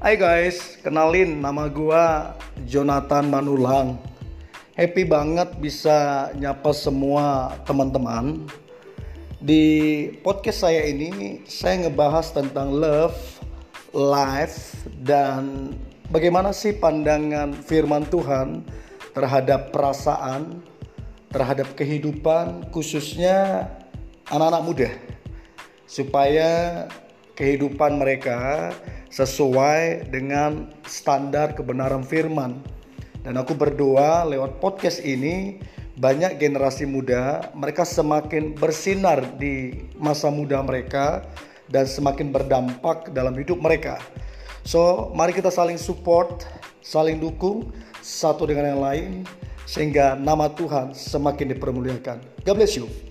Hai guys, kenalin nama gua Jonathan Manulang. Happy banget bisa nyapa semua teman-teman. Di podcast saya ini saya ngebahas tentang love, life dan bagaimana sih pandangan firman Tuhan terhadap perasaan, terhadap kehidupan khususnya anak-anak muda supaya kehidupan mereka sesuai dengan standar kebenaran firman. Dan aku berdoa lewat podcast ini banyak generasi muda mereka semakin bersinar di masa muda mereka dan semakin berdampak dalam hidup mereka. So, mari kita saling support, saling dukung satu dengan yang lain sehingga nama Tuhan semakin dipermuliakan. God bless you.